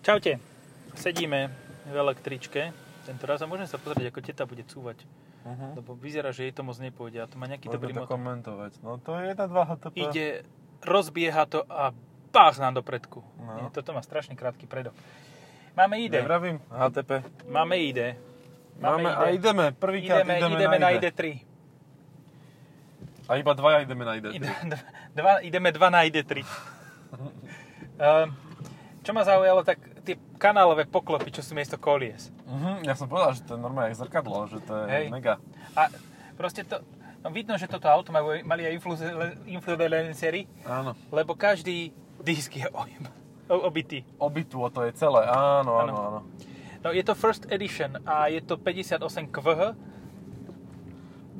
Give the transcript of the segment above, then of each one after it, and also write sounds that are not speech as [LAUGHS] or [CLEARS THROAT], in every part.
Čaute. Sedíme v električke. Tento raz a môžem sa pozrieť, ako teta bude cúvať. Uh-huh. Lebo vyzerá, že jej to moc nepôjde a to má nejaký dobrý Budeme to motor. komentovať. No to je 1-2 HTP. Ide, rozbieha to a pás nám do predku. No. Nie, toto má strašne krátky predok. Máme ide. Nevravím? HTP. Máme ide. Máme, a ideme. Prvýkrát ideme, ideme, ideme, na na ID. ID3. A iba dvaja ideme na ID. Ide, dva, ideme dva na ID3. [LAUGHS] Ehm, čo ma zaujalo, tak tie kanálové poklopy, čo sú miesto kolies. Uh-huh. Ja som povedal, že to je normálne zrkadlo, že to je Hej. mega. A proste to, no vidno, že toto auto majú, mali aj influ- influencery, Áno. lebo každý disk je ojeb- o- obitý. Obituo to je celé. Áno, áno, Áno. No je to first edition a je to 58 kVh.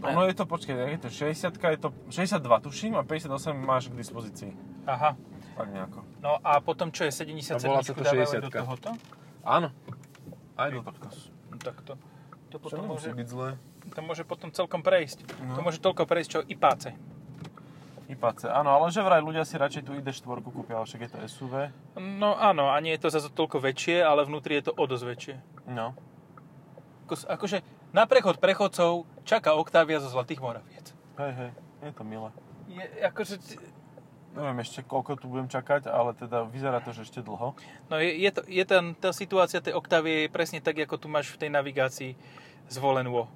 Ono je to, počkaj, je to 60, je to 62 tuším a 58 máš k dispozícii. Aha. Tak nejako. No a potom čo je 77 A volá sa to dávajú aj 60. do tohoto? Áno. Aj do tohto. No tak to, to Čo potom môže, byť zlé. to môže potom celkom prejsť. To No. môže toľko prejsť, čo i páce. Áno, ale že vraj ľudia si radšej tú ID4 kúpia, ale však je to SUV. No áno, a nie je to zase toľko väčšie, ale vnútri je to o dosť väčšie. No. Ako, akože na prechod prechodcov čaká Octavia zo Zlatých Moraviec. Hej, hej, je to milé. Je, akože, Neviem ešte, koľko tu budem čakať, ale teda vyzerá to, že ešte dlho. no je, je, to, je ten, tá situácia tej Octavie je presne tak, ako tu máš v tej navigácii zvolenú.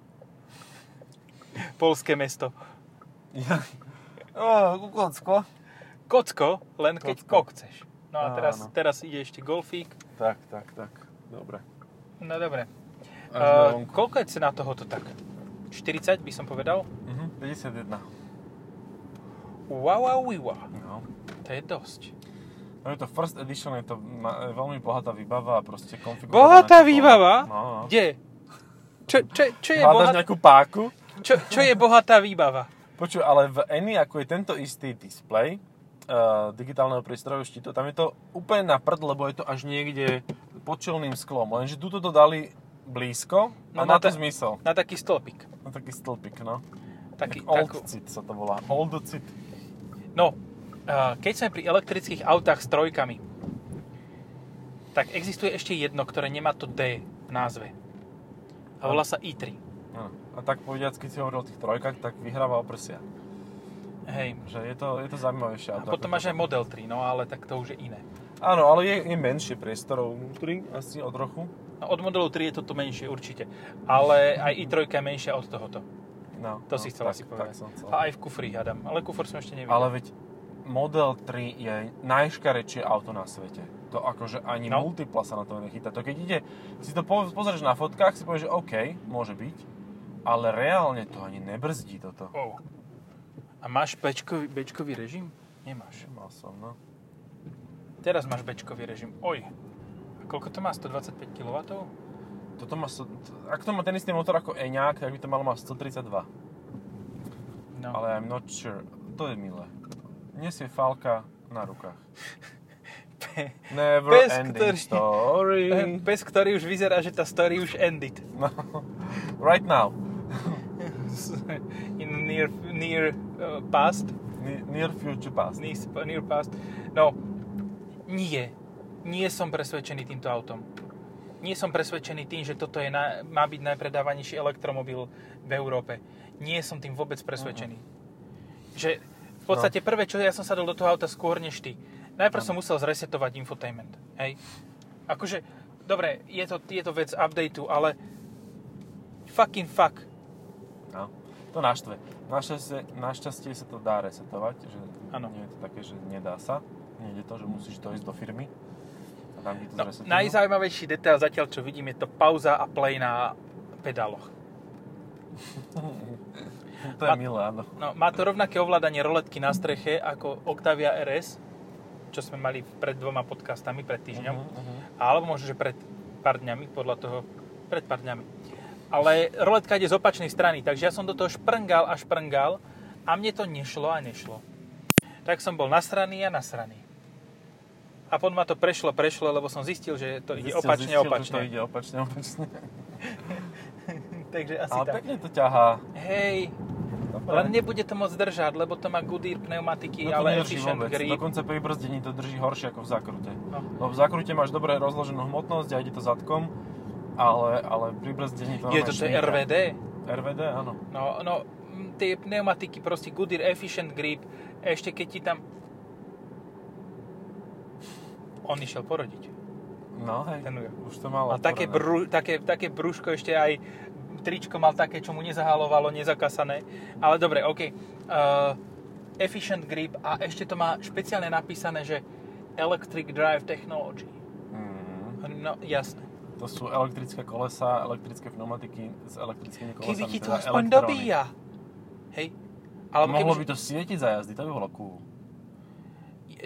Polské mesto. Ja. Ó, Kocko. Kocko, len keď Kocko. kokceš. No a teraz, Áno. teraz ide ešte golfík. Tak, tak, tak. Dobre. No dobre. Uh, koľko je cena tohoto tak? 40 by som povedal? Mhm, 51. Wow, wow, wow. No. To je dosť. No je to first edition, je to veľmi bohatá výbava a proste konfigurované. Bohatá výbava? No, no. Kde? Čo, čo, čo, je Hľadaš bohat... nejakú páku? čo, čo je bohatá výbava? Počuj, ale v ENIACu je tento istý displej uh, digitálneho prístrojového štítu. Tam je to úplne na prd, lebo je to až niekde pod čelným sklom. Lenže tuto to dali blízko a No má na to ta- zmysel. Na taký stĺpik. Na taký stĺpik, no. Taký, Tak old takú... cit sa to volá. Old cit. No, keď sme pri elektrických autách s trojkami, tak existuje ešte jedno, ktoré nemá to D v názve. A volá sa i3. No. A tak povediac, keď si hovoril o tých trojkach, tak vyhráva o prsia. Hej. Že je to, je to zaujímavejšie A auto. potom ako máš aj Model 3, no ale tak to už je iné. Áno, ale je, je menšie priestorov vnútri, asi o trochu. No, od modelu 3 je toto menšie určite. Ale aj i3 je menšia od tohoto. No, To no, si chcel tak, asi povedať. chcel. A aj v kufri hádam. Ale kufr som ešte nevidel. Ale veď Model 3 je najškarečšie auto na svete. To akože ani No. multipla sa na to nechytá. To keď ide, si to po- pozrieš na fotkách, si povieš, že OK, môže byť, ale reálne to ani nebrzdí toto. Oh. A máš bečkový, bečkový režim? Nemáš. Mal som, no. Teraz máš bečkový režim. Oj. A koľko to má? 125 kW? Toto má, ak to má ten istý motor ako Eňák, tak by to malo mať 132. No. Ale I'm not sure. To je milé. Nesie falka na rukách. [LAUGHS] Never Pes, ending ktorý- story. [LAUGHS] Pes, ktorý už vyzerá, že tá story už ended. No. Right now. [LAUGHS] In near, near uh, past. Ne- Near future past. Near, near past. No, nie. Nie som presvedčený týmto autom. Nie som presvedčený tým, že toto je na, má byť najpredávanejší elektromobil v Európe. Nie som tým vôbec presvedčený. Že v podstate prvé, čo ja som sadol do toho auta skôr než ty. Najprv som musel zresetovať infotainment. Hej. Akože, dobre, je to, je to vec updateu, ale fucking fuck. No. To naštve. Našťastie, našťastie sa to dá resetovať, že Áno. nie je to také, že nedá sa. Nie je to, že musíš to ísť do firmy tam ti to No, najzaujímavejší detail zatiaľ, čo vidím, je to pauza a play na pedáloch. [LAUGHS] To je Ma- milé, áno. No, má to rovnaké ovládanie roletky na streche ako Octavia RS, čo sme mali pred dvoma podcastami, pred týždňom. Uh-huh, uh-huh. Alebo možno, že pred pár dňami, podľa toho, pred pár dňami. Ale roletka ide z opačnej strany, takže ja som do toho šprngal a šprngal a mne to nešlo a nešlo. Tak som bol nasraný a nasraný. A potom ma to prešlo, prešlo, lebo som zistil, že to ide Zistil- opačne, zistil, opačne. to ide opačne, opačne. [LAUGHS] Takže asi Ale tak. pekne to ťahá. Hej, dobre. Len nebude to môcť držať, lebo to má Goodyear pneumatiky, no to ale efficient vôbec. grip. Dokonca pri brzdení to drží horšie ako v zákrute. No. No v zákrute máš dobre rozloženú hmotnosť a ide to zadkom, ale, ale pri brzdení to Je to, to. RVD? RVD, áno. No, no, tie pneumatiky, proste Goodyear Efficient Grip, ešte keď ti tam... On išiel porodiť. No hej, Ten Ujo. už to malo A také, bru, také, také brúško ešte aj tričko mal také, čo mu nezahalovalo, nezakasané. Ale dobre, OK. Uh, efficient grip a ešte to má špeciálne napísané, že Electric Drive Technology. Mm. No, jasné. To sú elektrické kolesa, elektrické pneumatiky s elektrickými kolesami. Keby ti to teda aspoň elektróny. dobíja. Hej. Alebo Mohlo keby, by to svietiť za jazdy, to by bolo cool.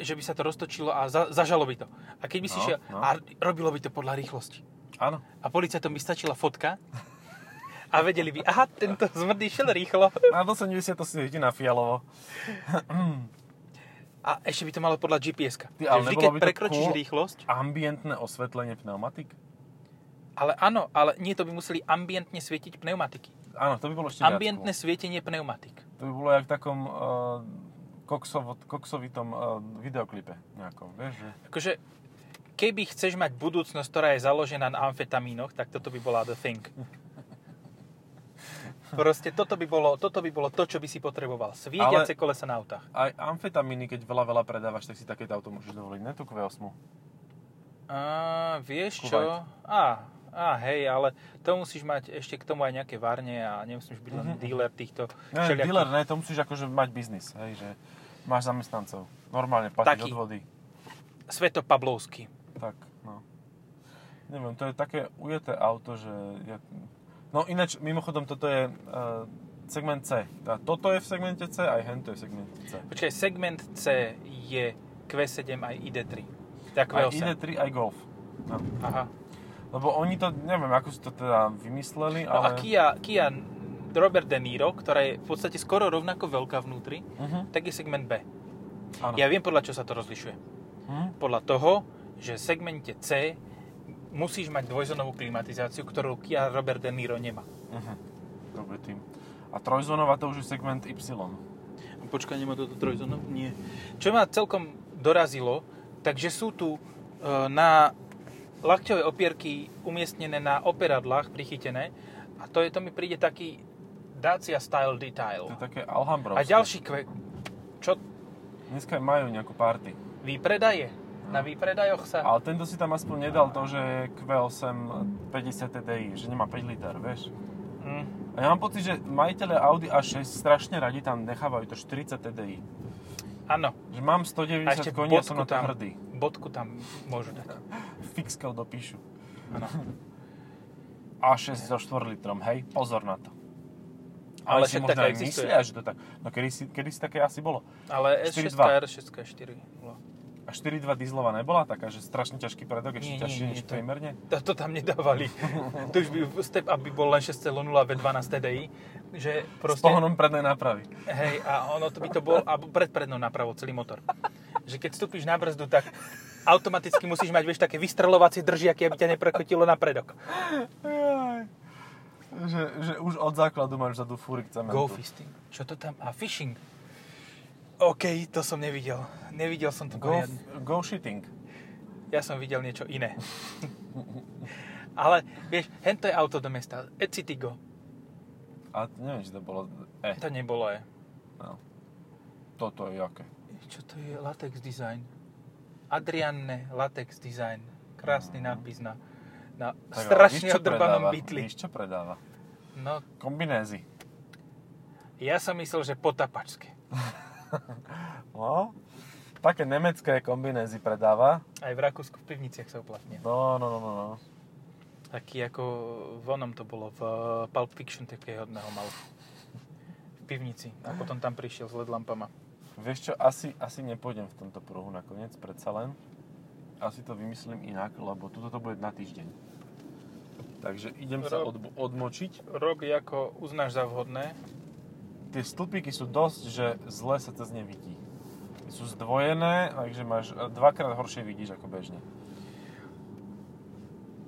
Že by sa to roztočilo a za, zažalo by to. A keď by si No, šiel... no. A robilo by to podľa rýchlosti. Áno. A policajtom by stačila fotka a vedeli by, aha, tento zmrdý šiel rýchlo. Na 80 to svieti na fialovo. A ešte by to malo podľa GPS-ka. Ty, ale vždy, keď prekročíš rýchlosť, Ambientné osvetlenie pneumatik? ale áno, ale nie, to by museli ambientne svietiť pneumatiky. Áno, to by bolo ešte Ambientné viac svietenie pneumatik. To by bolo jak v takom uh, koksovo, koksovitom uh, videoklipe nejakom, vieš, že... Akože, keby chceš mať budúcnosť, ktorá je založená na amfetamínoch, tak toto by bola the thing. [LAUGHS] Proste toto by bolo, toto by bolo to, čo by si potreboval. Svietiace Ale- kolesa na autách. Aj amfetamíny, keď veľa, veľa predávaš, tak si takéto auto môžeš dovoliť, ne tú Q8. A, vieš čo? Kuwait. Á, á, hej, ale to musíš mať ešte k tomu aj nejaké varne a nemusíš byť len Mhm. dealer týchto Ne, všelijakých- dealer, ne, to musíš akože mať biznis, hej, že máš zamestnancov. Normálne platiť Taký. odvody. Sveto Pavlovský. Tak, no. Neviem, to je také ujeté auto, že... Ja... No ináč, mimochodom, toto je uh, segment C. Tá, toto je v segmente C, aj hento je v segmente C. Počkaj, segment C je Q7 aj ID3. Tak Aj Q8. ID3, aj Golf. No. Aha. Lebo oni to, neviem, ako si to teda vymysleli, No ale... a Kia, Kia Robert De Niro, ktorá je v podstate skoro rovnako veľká vnútri, Uh-huh. tak je segment B. Áno. Ja viem, podľa čo sa to rozlišuje. Mhm. Podľa toho, že v segmente C musíš mať dvojzónovú klimatizáciu, ktorú Kia Robert De Niro nemá. Uh-huh. Dobre tým. A trojzónová to už je segment Y. Počkaj, nemá toto trojzónov? Nie. Čo ma celkom dorazilo, takže sú tu e, na lakťové opierky umiestnené na operadlách prichytené a to, je, to mi príde taký Dacia style detail. To je také Alhambrovské. A ďalší kve... Čo? Dneska majú nejakú party. Výpredaje? Na výpredajoch sa... Ale tento si tam aspoň nedal to, že je Q8 50 TDI, že nemá 5 liter, vieš. Hm. A ja mám pocit, že majiteľe Audi A6 strašne radi tam nechávajú to 40 TDI. Áno. Že mám A 190 ešte koní a som na to tam, hrdý. bodku tam môžu dať. [LAUGHS] Fixkel dopíšu. Áno. A6 so 4 litrom, hej, pozor na to. Ale si však možno aj existuje. myslia, že to tak. No kedy si, kedy si také asi bolo. Ale 4.2. S6, R6, 4. A 4.2 dieselová nebola taká, že strašne ťažký predok, ešte ťažšie než to- priemerne? To, to tam nedávali. [LAUGHS] to už by step up by bol len 6.0 V12 TDI. Že S proste... pohonom prednej nápravy. Hej, a ono to by to bol, a predprednou napravou celý motor. Že keď vstúpiš na brzdu, tak automaticky musíš mať, vieš, také vystrelovacie držiaky, aby ťa neprekotilo na predok. Že, že už od základu máš vzadu fúrik cementu. Go fisting. Čo to tam? A fishing. OK, to som nevidel. Nevidel som to Go, poriadne. go shitting. Ja som videl niečo iné. Ale, vieš, hento je auto do mesta. Ecitigo. A neviem, či to bolo... E, To nebolo, je. no. Toto je jaké. Čo to je? Latex design. Adrianne Latex design. Krásny nápis na, na. Tak, strašne odrbanom bytli. Víš, čo predáva? No, Kombinézy. ja som myslel, že potapačské. [LAUGHS] No, také nemecké kombinézy predáva. Aj v Rakúsku v pivniciach sa uplatnia. No, no, no, no. no. Taký ako v onom to bolo, v Pulp Fiction takého hodného mal. V pivnici. A potom tam prišiel s LED lampama. Vieš čo, asi, asi nepôjdem v tomto pruhu nakoniec, predsa len. Asi to vymyslím inak, lebo tuto to bude na týždeň. Takže idem sa Rob. od, odmočiť. Robi ako uznáš za vhodné. Tie stĺpiky sú dosť, že zle sa cez ne vidí. Sú zdvojené, takže máš e, dvakrát horšie vidíš ako bežne.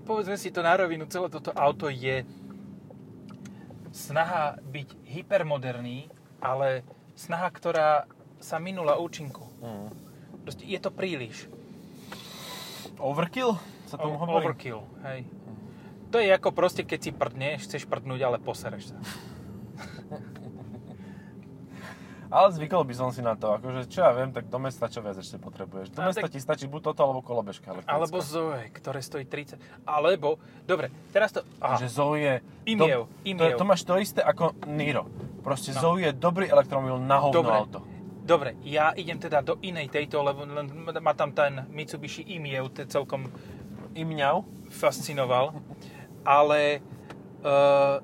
Povedzme si to na rovinu, celé toto auto je snaha byť hypermoderný ale snaha, ktorá sa minula účinku. Mm. Proste je to príliš. Overkill? Sa tomu O- hovorí? Overkill, hej. To je ako proste, keď si prdneš, chceš prdnúť, ale posereš sa. [LAUGHS] Ale zvykol by som si na to, akože čo ja viem, tak do mesta čo viac ešte potrebuješ. Do mesta tak- ti stačí buď toto, alebo kolobežka elektrická. Alebo Zoe, ktoré stojí 30. Alebo, dobre, teraz to... Aha, Že Zoe je... Imiev, to, Imiev. to máš to isté ako Niro. Proste No. Zoe je dobrý elektromobil na hovno Dobre. auto. Dobre, ja idem teda do inej tejto, lebo len ma tam ten Mitsubishi Imiev celkom Imňau? fascinoval. Ale uh,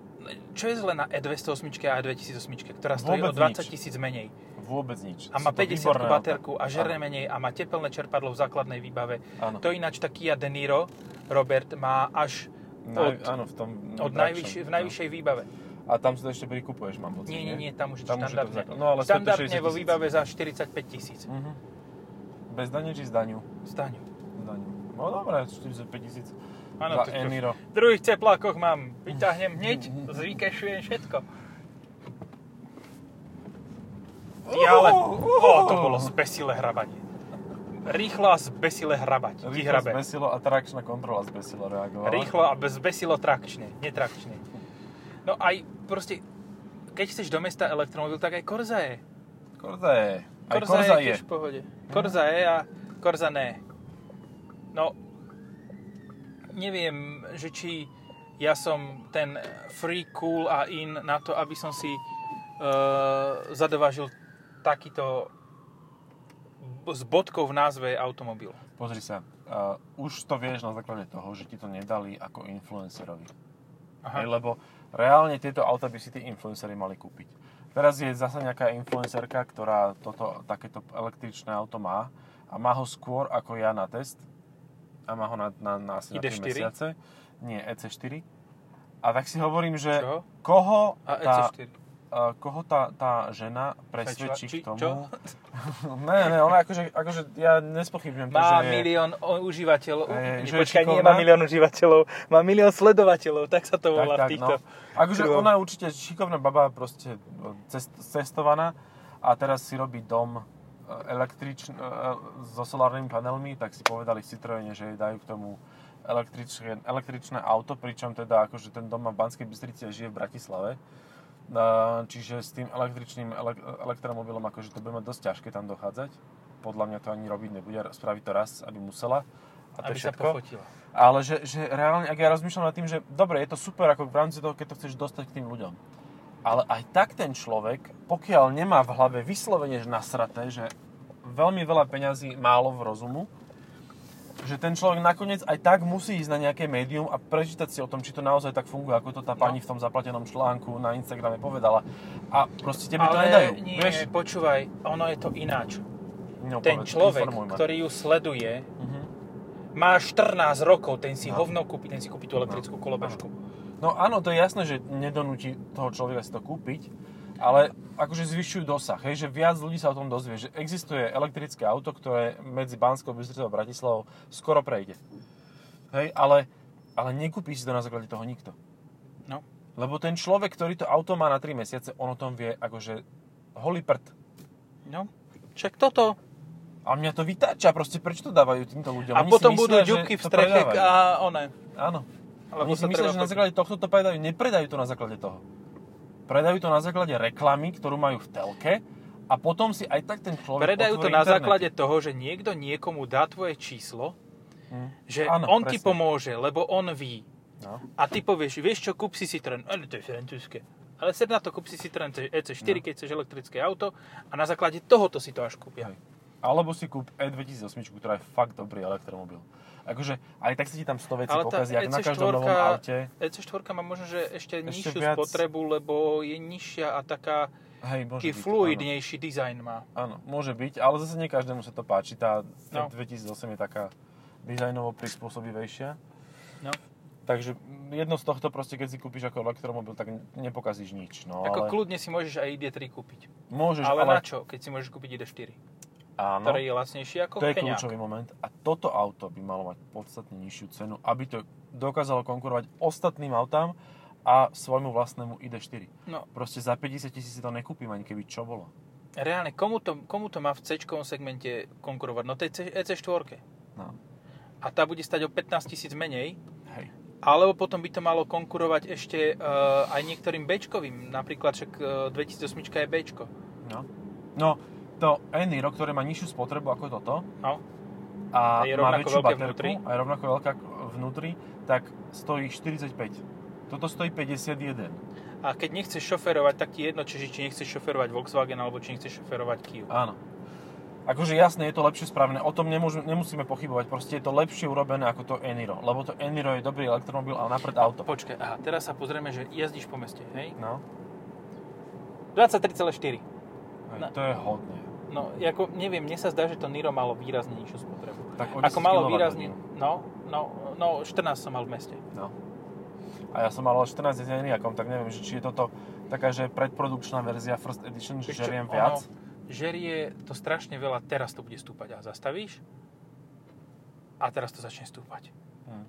čo je zle na E208 a E2008, ktorá stojí Vôbec o 20 nič. tisíc menej Vôbec nič. a má Sú to 50 výborné baterku a žere menej a má tepelné čerpadlo v základnej výbave. Áno. To ináč taký De Niro, Robert, má až od, áno, v tom... od najvyššej, v no. najvyššej výbave. A tam si to ešte prikupuješ, mám pocit. Nie, nie, nie, tam už Tam už štandardne. základ. No, ale štandardne 60 vo výbave za 45 tisíc. Mhm. Bez dane či z daňu? Z daňu. No dobré, 45 tisíc. Áno, Za to Eniro. V druhých teplákoch mám, vyťahnem [LAUGHS] hneď, zvykešujem všetko. Ja ale, o, to bolo zbesilé hrabanie. Rýchlo a zbesilé hrabať. Rýchlo zbesilo a trakčná kontrola zbesilo reagovala. Rýchlo a zbesilo trakčne, netrakčne. No aj proste, keď chceš do mesta elektromobil, tak aj Korza je. Korza je. Aj Korza, Korza je je. v pohode. Korza je a Korza ne. No, neviem, že či ja som ten free, cool a in na to, aby som si uh, zadovážil takýto s bodkou v názve automobil. Pozri sa, uh, už to vieš na základe toho, že ti to nedali ako influencerovi. Aha. Hej, lebo reálne tieto auta by si tí influenceri mali kúpiť. Teraz je zase nejaká influencerka, ktorá toto, takéto električné auto má a má ho skôr ako ja na test a má ho na, na, na asi na 3 ID4? mesiace. Nie, EC4. A tak si hovorím, že Čo? koho A tá, EC4. Koho tá, tá žena presvedčí Či- k tomu... čo? [LAUGHS] ne, ne, ona akože, akože ja nespochybňujem to, Má že je... milión užívateľov. Nie, že Počkaj, nie má milión užívateľov, má milión sledovateľov, tak sa to volá v týchto. No. Akože kruhoch. ona je určite šikovná baba, proste cest, cestovaná a teraz si robí dom električn, e, so solárnymi panelmi, tak si povedali Citroene, že jej dajú k tomu električné, električné auto, pričom teda akože ten dom má v Banskej Bystrici a žije v Bratislave. Čiže s tým električným ele- elektromobilom akože to bude mať dosť ťažké tam dochádzať. Podľa mňa to ani robiť nebude, spraviť to raz, aby musela. A to aby sa všetko. pofotila. Ale že, že reálne, ak ja rozmýšľam nad tým, že dobre, je to super ako v rámci toho, keď to chceš dostať k tým ľuďom. Ale aj tak ten človek, pokiaľ nemá v hlave vyslovene že nasraté, že veľmi veľa peňazí, málo v rozumu, že ten človek nakoniec aj tak musí ísť na nejaké médium a prečítať si o tom, či to naozaj tak funguje, ako to tá pani No. v tom zaplatenom článku na Instagrame povedala. A proste tebe to Ale nedajú. nie, vieš? počúvaj, ono je to ináč. No, Ten povedz, človek, ktorý ju sleduje, Mhm. má 14 rokov, ten si No. hovno kúpi, ten si kúpi tú elektrickú kolobežku. No áno, to je jasné, že nedonúti toho človeka si to kúpiť, ale akože zvyšujú dosah, hej, že viac ľudí sa o tom dozvie, že existuje elektrické auto, ktoré medzi Banskou Bystricou a Bratislavou skoro prejde. Hej, ale, ale nekúpi si to na základe toho nikto. No. Lebo ten človek, ktorý to auto má na 3 mesiace, on o tom vie akože holý prd. No, však toto. A mňa to vytáča, proste prečo to dávajú týmto ľuďom? A Oni potom budú myslia, že ďubky v streche a one. Áno. Lebo Oni si myslia, že na základe tohto to predajú. Nepredajú to na základe toho. Predajú to na základe reklamy, ktorú majú v telke a potom si aj tak ten človek Predajú to na internet. základe toho, že niekto niekomu dá tvoje číslo, Hm. že Áno, on ti presne. pomôže, lebo on ví. No. A ty povieš, vieš čo, kúp si Citroen. Ale to je francúzske. Ale ser na to, kúp si Citroen EC4, No. keď chceš elektrické auto a na základe tohoto si to až kúpia. Hej. Alebo si kúp E2008, ktorá je fakt dobrý elektromobil. Akože aj tak sa ti tam 100 vecí Ale pokazí, jak na každom EC4 novom aute. EC4 má možno, že ešte, Ešte nižšiu viac. spotrebu, lebo je nižšia a taká Hej, môže byť, fluidnejší dizajn má. Áno. áno, môže byť, ale zase nie každému sa to páči. Tá No. E2008 je taká dizajnovo prispôsobivejšia. No. Takže jedno z tohto proste, keď si kúpiš ako elektromobil, tak nepokazíš nič. No, Ako ale kľudne si môžeš aj ID3 kúpiť. môžeš, ale, ale, na čo, keď si môžeš kúpiť ID4, áno, ktoré je lacnejšie ako to je Keňák. kľúčový moment. A toto auto by malo mať podstatne nižšiu cenu, aby to dokázalo konkurovať ostatným autám a svojmu vlastnému ID4. No, Proste za 50 tisíc si to nekúpim, ani keby čo bolo. reálne, komu to, komu to má v c segmente konkurovať? No tej C- EC4. No. A tá bude stať o 15 tisíc menej, Hej. alebo potom by to malo konkurovať ešte uh, aj niektorým Bčkovým. Napríklad však uh, 2008 je Bčko. No. no, to Eniro, ktoré má nižšiu spotrebu ako toto No. a, A je má väčšiu baterku vnútri. a je rovnako veľká vnútri, tak stojí 45. Toto stojí 51. A keď nechceš šoferovať, tak ti jedno, či, či nechceš šoferovať Volkswagen, alebo či nechceš šoferovať Kia. Áno. Akože jasne, je to lepšie spravené, o tom nemôžu, nemusíme pochybovať, proste je to lepšie urobené ako to Eniro, lebo to Eniro je dobrý elektromobil, ale napred auto. Počkaj, aha, teraz sa pozrieme, že jazdíš po meste, hej? No, 23,4. hej, No. to je hodne. No, ako, neviem, mne sa zdá, že to Niro malo výrazne nižšiu spotrebu. Tak Ako 10 malo výrazne, no, no, no, 14 som mal v meste. No. A ja som mal ale 14 s Eniakom, tak neviem, že či je toto taká, že predprodukčná verzia First Edition, že žeriem viac. Ono, žerie to strašne veľa, teraz to bude stúpať a zastavíš a teraz to začne stúpať. Hm.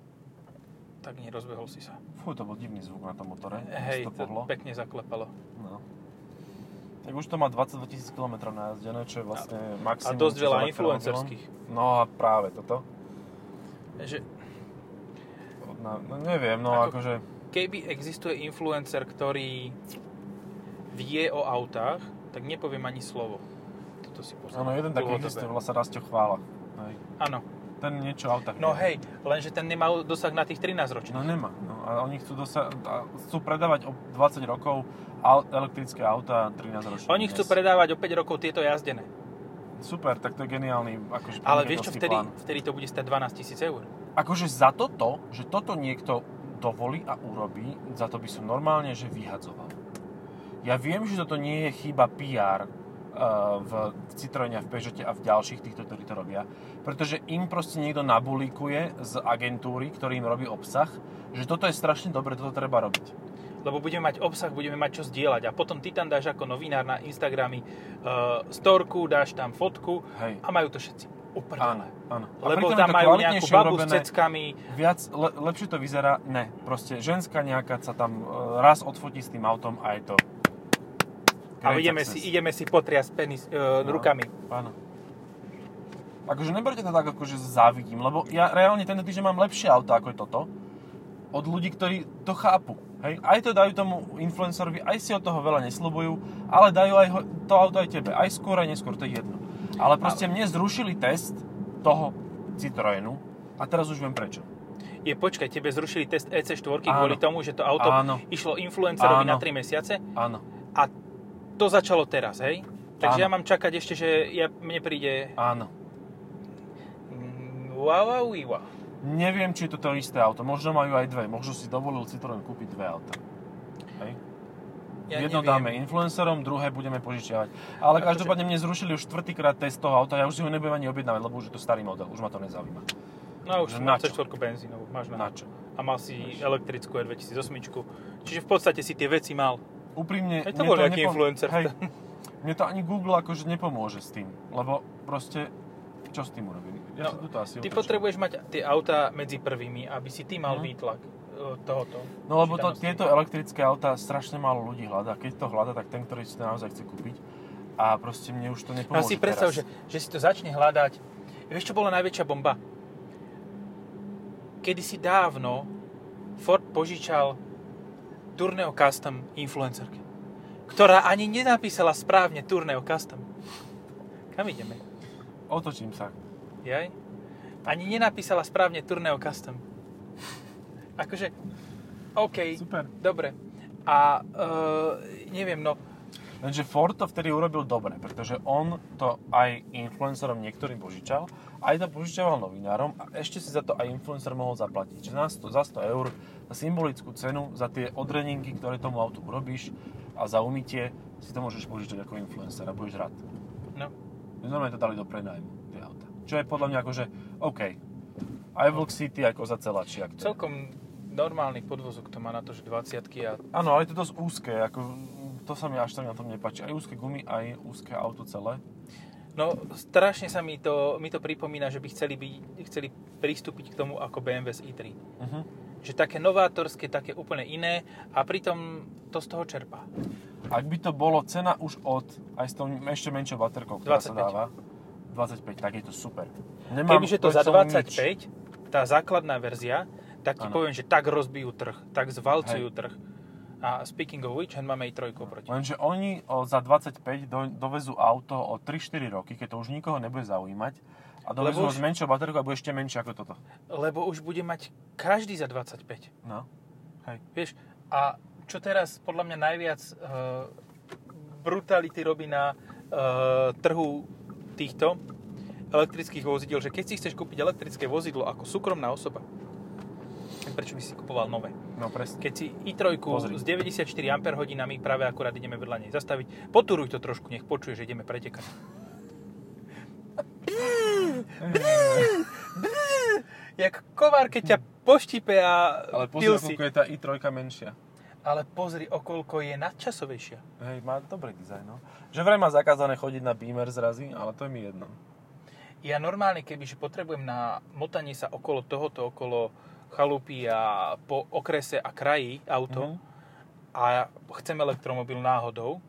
Tak nerozbehol si sa. Fú, to bol divný zvuk na tom motore. Hej, to pohlo. to pekne zaklepalo. No. Tak už to má 22 000 km najazdené, čo je vlastne A maximum. dosť čo veľa influencerských. No a práve toto. Že No, no neviem, no Ako- akože... keby existuje influencer, ktorý vie o autách, tak nepoviem ani slovo. Toto si pozriem. Áno, jeden taký existuje, volá sa Rastio Chvála. Áno. Ten niečo autách No hej, lenže ten nemá dosah na tých 13 ročných. No nemá. No, a oni chcú, dosa- a chcú predávať o 20 rokov al- elektrické auta 13 ročné. Oni chcú predávať o 5 rokov tieto jazdené. Super, tak to je geniálny akože Ale vieš čo, vtedy, plán. vtedy to bude stať 12 tisíc eur. Akože za toto, že toto niekto dovolí a urobí, za to by som normálne, že vyhadzoval. Ja viem, že toto nie je chyba PR v Citroene, a v Peugeote a v ďalších týchto, ktorí to robia, pretože im proste niekto nabulíkuje z agentúry, ktorý im robí obsah, že toto je strašne dobre, toto treba robiť. Lebo budeme mať obsah, budeme mať čo zdieľať. A potom ty tam dáš ako novinár na Instagramy uh, storku, dáš tam fotku Hej. a majú to všetci. Áno, Uprdele. áno. A Lebo tam majú nejakú babu s urobené, ceckami. Viac, le, lepšie to vyzerá, ne. Proste ženská nejaká sa tam e, raz odfotí s tým autom a je to A ideme si, ideme si potriasť penis, uh, No. rukami. Áno. Akože neberte to tak, akože závidím, lebo ja reálne tento týždeň mám lepšie auto ako je toto. Od ľudí, ktorí to chápu. Hej? Aj to dajú tomu influencerovi, aj si od toho veľa nesľubujú, ale dajú aj ho, to auto aj tebe. Aj skôr, aj neskôr, to je jedno. Ale proste mne zrušili test toho Citroenu a teraz už viem prečo. Je, počkaj, tebe zrušili test EC4 Áno. kvôli tomu, že to auto Áno. išlo influencerovi Áno. na 3 mesiace Áno, a to začalo teraz, hej? Takže Áno. ja mám čakať ešte, že ja, mne príde áno. mm, wow, wow, wow. Neviem, či je to to isté auto. Možno majú aj dve. Možno si dovolil Citroen kúpiť dve auta. Hej? Ja Jedno neviem. dáme influencerom, druhé budeme požičiavať. Ale Akože- každopádne mne zrušili už štvrtýkrát test toho auta, ja už si ho nebudem ani objednávať, lebo už je to starý model, už ma to nezaujíma. No už Že na na čo? C4 benzínovú, máš na, Na čo? A mal si elektrickú E2008, čiže v podstate si tie veci mal. Úprimne, Veď to bol nejaký influencer. Hej, mne to ani Google akože nepomôže s tým, lebo proste, čo s tým urobím? Ja No, tuto asi Ty otočím. potrebuješ mať tie auta medzi prvými, aby si ty mal Mhm. výtlak e, tohoto. No lebo to, tieto elektrické autá strašne málo ľudí hľadá. Keď to hľadá, tak ten, ktorý si to naozaj chce kúpiť. A proste mne už to No nepomôže si predstav, teraz. že, že si to začne hľadať. Vieš, čo bola najväčšia bomba? Kedysi dávno Ford požičal Tourneo Custom influencerke, ktorá ani nenapísala správne Tourneo Custom. Kam ideme? Otočím sa. Jaj? Ani nenapísala správne Tourneo Custom. Akože, OK, Super. dobre. A uh, neviem, no, Lenže Ford to vtedy urobil dobre, pretože on to aj influencerom niektorým požičal, aj to požičoval novinárom a ešte si za to aj influencer mohol zaplatiť. Čiže na 100, za 100 eur, symbolickú cenu, za tie odreninky, ktoré tomu autu urobíš a za umytie si to môžeš požičať ako influencer a budeš rád. no, Normálne to dali do prenajmu, tie auta. Čo je podľa mňa akože OK. Aj Vlk City ako za celači. Ak celkom normálny podvozok to má na to, že 20 a Áno, ale je to dosť úzke, ako, to sa mi až tak na tom nepáči. Aj úzke gumy, aj úzke auto celé. No, strašne sa mi to, mi to pripomína, že by chceli, by, chceli pristúpiť k tomu ako BMW z i3. Uh-huh. Že také novátorské, také úplne iné a pritom to z toho čerpá. Ak by to bolo cena už od, aj s tou ešte menšou baterkou, ktorá 25. sa dáva, 25, tak je to super. Nemám Kebyže to za proti tomu 25, tá základná verzia, tak ti Áno. poviem, že tak rozbijú trh, tak zvalcujú trh. A speaking of which, máme i trojku proti. Lenže oni o, za 25 do, dovezú auto o 3-4 roky, keď to už nikoho nebude zaujímať a dovezú už- s menšou baterkou a bude ešte menšie ako toto. Lebo už bude mať každý za 25. No. Hej. Vieš, a čo teraz podľa mňa najviac uh, brutality robí na uh, trhu týchto elektrických vozidiel, že keď si chceš kúpiť elektrické vozidlo ako súkromná osoba, prečo by si kupoval nové? No presne. Keď si i3 Pozri. s 94 Ah práve akurát ideme vedľa nej zastaviť, poturuj to trošku, nech počuje, že ideme pretekať. Jak kovár, keď ťa poštipe a Ale pozri, pil je tá i3 menšia. Ale pozri, okolko je nadčasovejšia. Hej, má dobrý dizajn, no. Že vraj má zakázané chodiť na Beamer zrazy, ale to je mi jedno. Ja normálne, kebyže potrebujem na motanie sa okolo tohoto, okolo chalupy a po okrese a kraji auto Mhm. a chcem elektromobil náhodou,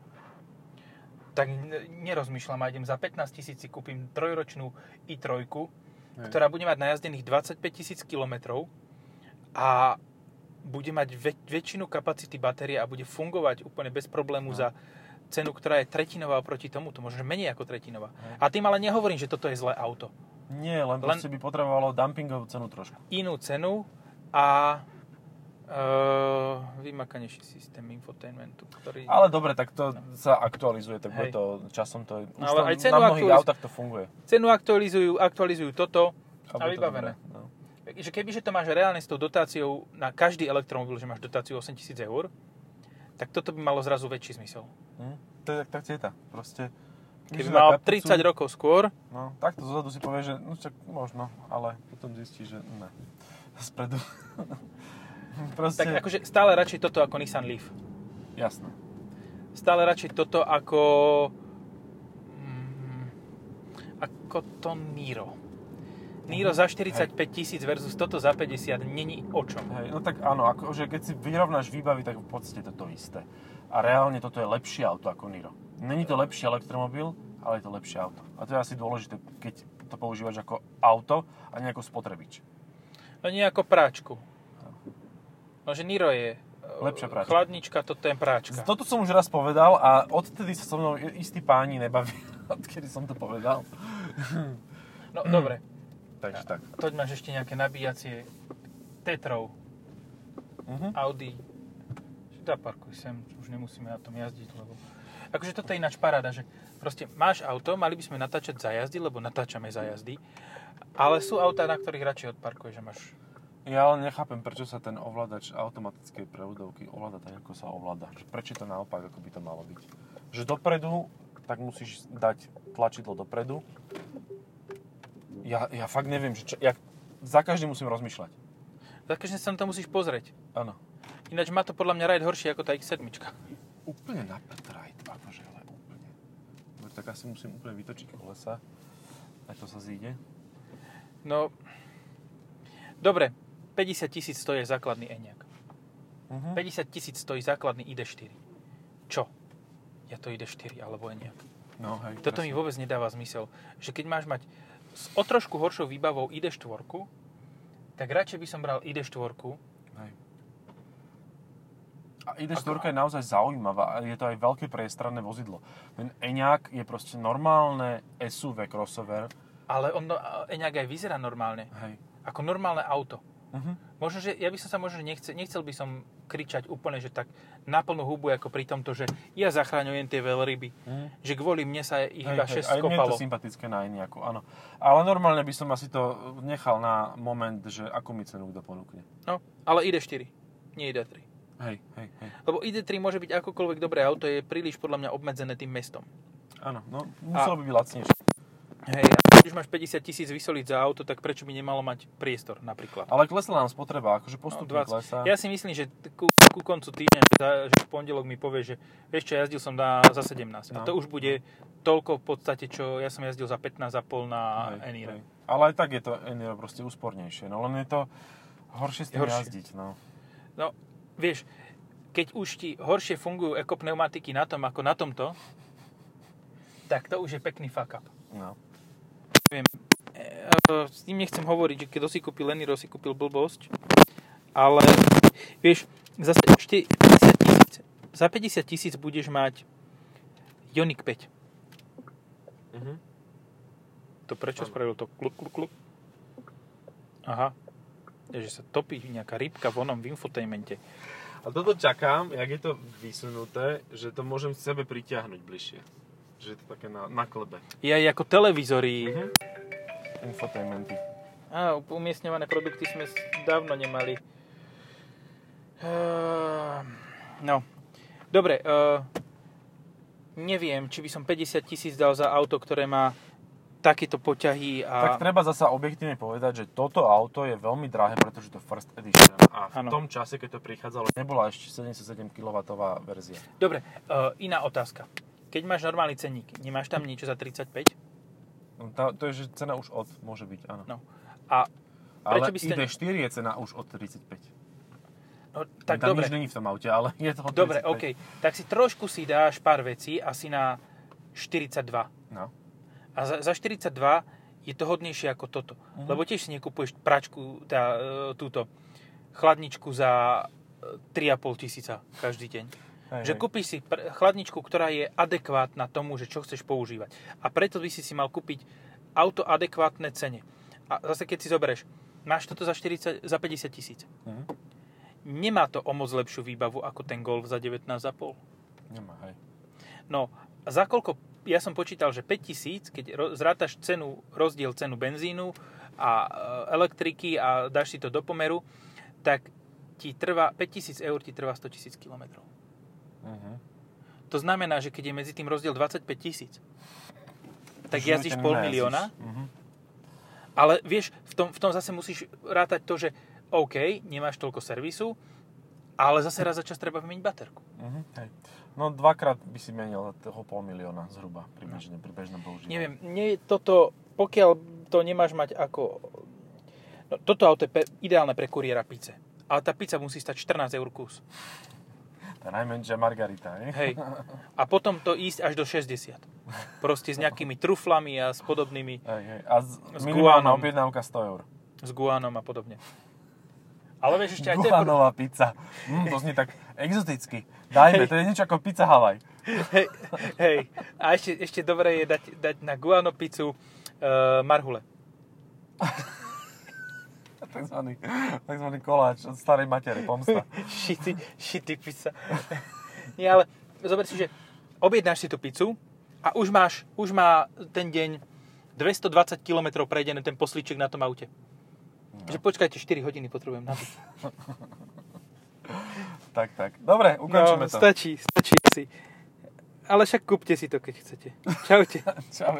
tak nerozmýšľam a idem za 15 tisíc si kúpim trojročnú i3, Hej. ktorá bude mať najazdených 25 tisíc kilometrov a bude mať väč- väčšinu kapacity batérie a bude fungovať úplne bez problému No. za cenu, ktorá je tretinová oproti tomu, to možno menej ako tretinová. Hej. A tým ale nehovorím, že toto je zlé auto. Nie, len, proste by potrebovalo dumpingovú cenu trošku. Inú cenu a uh, vymakanejší systém infotainmentu, ktorý... Ale dobre, tak to sa aktualizuje, tak bude to časom to je, už Ale to, aj cenu na mnohých aktualiz- autách to funguje. Cenu aktualizujú, aktualizujú toto a, to vybavené. dobré, no. Že kebyže to máš reálne s tou dotáciou na každý elektromobil, že máš dotáciu 8000 eur, tak toto by malo zrazu väčší zmysel. Hm? To je tak, tak. Proste. Keby mal na kapucu- 30 rokov skôr, No, takto zozadu si povie, že no čak možno, ale potom zistí, že ne. [LAUGHS] Spredu. Proste, tak akože stále radšej toto ako Nissan Leaf. jasné. Stále radšej toto ako... Mm, ako to Niro. Niro za 45 tisíc versus toto za 50 není o čom. Hej, no tak áno, akože keď si vyrovnáš výbavy, tak v podstate to to isté. A reálne toto je lepšie auto ako Niro. Není to lepší elektromobil, ale je to lepšie auto. A to je asi dôležité, keď to používaš ako auto a nie ako spotrebič. No nie ako práčku. No že Niro je e, Lepšia práčka. chladnička, toto je práčka. Toto som už raz povedal a odtedy sa so mnou istí páni nebaví, [LAUGHS] odkedy som to povedal. No dobre, [CLEARS THROAT] Takže tak. toď máš ešte nejaké nabíjacie Tetrov, Mhm. Audi. Zaparkuj sem, už nemusíme na tom jazdiť, lebo... Akože toto je ináč paráda, že proste máš auto, mali by sme natáčať za jazdy, lebo natáčame za jazdy, ale sú autá, na ktorých radšej odparkuješ, že máš... Ja ale nechápem, prečo sa ten ovládač automatickej prevodovky ovláda tak, ako sa ovláda. Prečo to naopak, ako by to malo byť. Že dopredu, tak musíš dať tlačidlo dopredu. Ja, ja fakt neviem, že čo, ja za každým musím rozmýšľať. Za každým sa na to musíš pozrieť. Áno. Ináč má to podľa mňa ride horšie ako tá X7. Úplne na Petrajt, akože, ale úplne. Dobre, tak asi musím úplne vytočiť kolesa. Aj to sa zíde. No, dobre, 50 tisíc stojí základný Enyaq. Mhm. 50 tisíc stojí základný ID4. Čo? Ja to ID4 alebo Enyaq. No, hej, Toto mi presne. vôbec nedáva zmysel. Že keď máš mať s o trošku horšou výbavou ID4, tak radšej by som bral ID4. Hej. A ID4 je naozaj zaujímavá je to aj veľké priestranné vozidlo. Ten Eňák je proste normálne SUV crossover. Ale on, Enyaq aj vyzerá normálne. Hej. Ako normálne auto. Uh-huh. Možno, že ja by som sa možno nechcel, nechcel by som kričať úplne, že tak na plnú hubu, ako pri tomto, že ja zachráňujem tie veľryby. Mhm. Že kvôli mne sa ich iba 6 aj mne je skopalo. to sympatické na Eňaku, áno. Ale normálne by som asi to nechal na moment, že akú mi cenu kto ponúkne. No, ale ID4, nie ID3. Hej, hej, hej. Lebo ID3 môže byť akokoľvek dobré auto, je príliš podľa mňa obmedzené tým mestom. Áno, no muselo by byť lacnejšie. Hej, a keď už máš 50 tisíc vysoliť za auto, tak prečo by nemalo mať priestor napríklad? Ale klesla nám spotreba, akože No, postupne 20. klesá. Ja si myslím, že ku, ku koncu týždňa, že, za, že v pondelok mi povie, že čo, jazdil som na, za 17. A No. to už bude toľko v podstate, čo ja som jazdil za 15,5 na Hej, Enire. hej. Ale aj tak je to Eniro proste úspornejšie. No len je to Horšie s tým horšie. jazdiť, no. No, vieš, keď už ti horšie fungujú ekopneumatiky na tom, ako na tomto, tak to už je pekný fuck up. no. Viem, e, s tým nechcem hovoriť, že keď si kúpil Leniro, si kúpil blbosť, ale vieš, za 50 tisíc, za 50 tisíc budeš mať Ioniq 5. Mhm. To prečo spravil to kluk, kluk, kluk? Aha. Je, že sa topí nejaká rybka v onom v infotainmente. A toto čakám, jak je to vysunuté, že to môžem k sebe pritiahnuť bližšie. Že je to také na, na klebe. Je aj ako televízory. Mhm. Infotainmenty. Á, umiestňované produkty sme dávno nemali. Ehm, No, dobre. Uh, neviem, či by som 50 tisíc dal za auto, ktoré má takéto poťahy a... Tak treba zasa objektívne povedať, že toto auto je veľmi drahé, pretože to first edition. A v Áno. tom čase, keď to prichádzalo, nebola ešte 77 kW verzia. Dobre, uh, iná otázka. Keď máš normálny cenník, nemáš tam niečo za 35? No, tá, to je, že cena už od, môže byť, áno. No. A prečo Ale by ste... ID4 je cena už od 35. No, tak Tam dobre. nič není v tom aute, ale je to od Dobre, 35. OK. Tak si trošku si dáš pár vecí, asi na 42. No. A za, za 42 je to hodnejšie ako toto. Mhm. Lebo tiež si nekupuješ pračku, tá, e, túto chladničku za e, 3,5 tisíca každý deň. Hej, že kúpiš si pr- chladničku, ktorá je adekvátna tomu, že čo chceš používať. A preto by si si mal kúpiť auto adekvátne cene. A zase keď si zoberieš, máš toto za, 40, za 50 tisíc. Mhm. Nemá to o moc lepšiu výbavu ako ten Golf za 19,5. Nemá, hej. No, za koľko, ja som počítal, že 5000, keď ro- zrátaš cenu, rozdiel cenu benzínu a e, elektriky a dáš si to do pomeru, tak ti trvá, 5000 eur ti trvá 100 000 km. Mhm. To znamená, že keď je medzi tým rozdiel 25 tisíc, tak jazdíš pol milióna, Mhm. ale vieš, v tom, v tom zase musíš rátať to, že OK, nemáš toľko servisu, ale zase raz za čas treba vymeniť baterku. Mhm, hej. No dvakrát by si menil toho pol milióna zhruba pri bežnom používaní. Neviem, nie toto, pokiaľ to nemáš mať ako... No, toto auto je pe- ideálne pre kuriéra pice. Ale tá pizza musí stať 14 eur kus. Tá najmenšia margarita, hej? Hej. A potom to ísť až do 60. Proste s [LAUGHS] nejakými truflami a s podobnými, Hej, hej. A z, S guanom. objednávka 100 eur. s guánom a podobne. Ale vieš, ešte aj to je... pizza. Mm, to znie tak exoticky. Dajme, Hej. to je niečo ako pizza Havaj. Hej, hej. A ešte, ešte dobre je dať, dať na guano pizzu uh, marhule. [LAUGHS] Takzvaný, takzvaný koláč od starej matere, pomsta. [LAUGHS] Šity, šity pizza. Nie, ale zober si, že objednáš si tú pizzu a už máš, už má ten deň 220 km prejdený ten poslíček na tom aute. Že počkajte, 4 hodiny potrebujem na to. [LAUGHS] Tak, tak. Dobre, ukončíme no, to. stačí, stačí si. Ale však kúpte si to, keď chcete. Čaute. [LAUGHS] Čau.